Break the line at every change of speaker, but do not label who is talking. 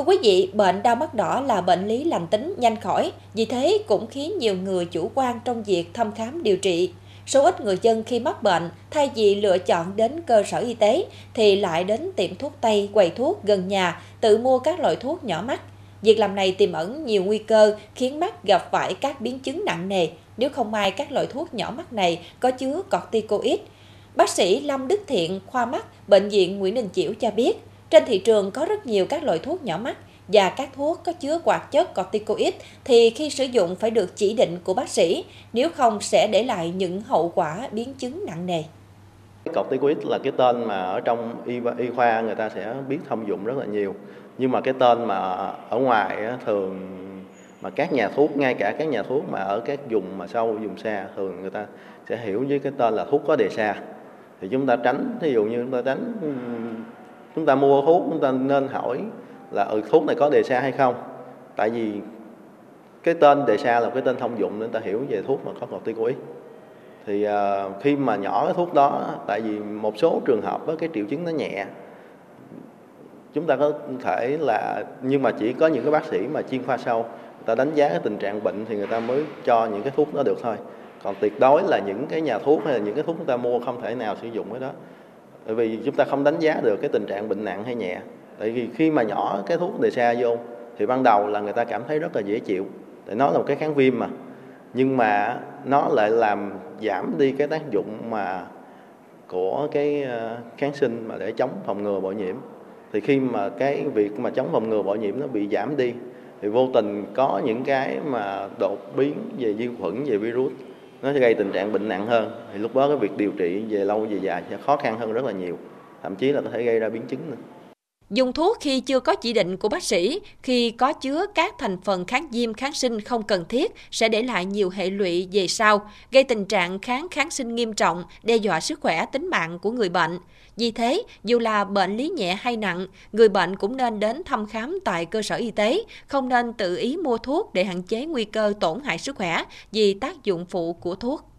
Thưa quý vị, bệnh đau mắt đỏ là bệnh lý lành tính, nhanh khỏi, vì thế cũng khiến nhiều người chủ quan trong việc thăm khám điều trị. Số ít người dân khi mắc bệnh, thay vì lựa chọn đến cơ sở y tế, thì lại đến tiệm thuốc Tây, quầy thuốc gần nhà, tự mua các loại thuốc nhỏ mắt. Việc làm này tiềm ẩn nhiều nguy cơ khiến mắt gặp phải các biến chứng nặng nề nếu không may các loại thuốc nhỏ mắt này có chứa corticoid. Bác sĩ Lâm Đức Thiện, khoa mắt, Bệnh viện Nguyễn Đình Chiểu cho biết, trên thị trường có rất nhiều các loại thuốc nhỏ mắt và các thuốc có chứa hoạt chất corticoid thì khi sử dụng phải được chỉ định của bác sĩ, nếu không sẽ để lại những hậu quả biến chứng nặng nề.
Corticoid là cái tên mà ở trong y, y khoa người ta sẽ biết thông dụng rất là nhiều. Nhưng mà cái tên mà ở ngoài thường mà các nhà thuốc ngay cả các nhà thuốc mà ở các vùng mà sâu vùng xa thường người ta sẽ hiểu với cái tên là thuốc có đề xa thì chúng ta tránh ví dụ như chúng ta tránh chúng ta mua thuốc chúng ta nên hỏi là ừ, thuốc này có đề xa hay không? Tại vì cái tên đề xa là cái tên thông dụng nên ta hiểu về thuốc mà có corticoid thì uh, khi mà nhỏ cái thuốc đó tại vì một số trường hợp với cái triệu chứng nó nhẹ. Chúng ta có thể là nhưng mà chỉ có những cái bác sĩ mà chuyên khoa sâu người ta đánh giá cái tình trạng bệnh thì người ta mới cho những cái thuốc đó được thôi. Còn tuyệt đối là những cái nhà thuốc hay là những cái thuốc chúng ta mua không thể nào sử dụng cái đó bởi vì chúng ta không đánh giá được cái tình trạng bệnh nặng hay nhẹ. Tại vì khi mà nhỏ, cái thuốc đề xa vô, thì ban đầu là người ta cảm thấy rất là dễ chịu. Tại nó là một cái kháng viêm mà. Nhưng mà nó lại làm giảm đi cái tác dụng mà của cái ờ, kháng sinh mà để chống phòng ngừa bội nhiễm. Thì khi mà cái việc mà chống phòng ngừa bội nhiễm nó bị giảm đi, thì vô tình có những cái mà đột biến về vi khuẩn, về virus nó sẽ gây tình trạng bệnh nặng hơn. Thì lúc đó cái việc điều trị về lâu về dài sẽ khó khăn hơn rất là nhiều. Thậm chí là có thể gây ra biến chứng nữa.
Dùng thuốc khi chưa có chỉ định của bác sĩ, khi có chứa các thành phần kháng viêm kháng sinh không cần thiết sẽ để lại nhiều hệ lụy về sau, gây tình trạng kháng kháng sinh nghiêm trọng, đe dọa sức khỏe tính mạng của người bệnh. Vì thế, dù là bệnh lý nhẹ hay nặng, người bệnh cũng nên đến thăm khám tại cơ sở y tế, không nên tự ý mua thuốc để hạn chế nguy cơ tổn hại sức khỏe vì tác dụng phụ của thuốc.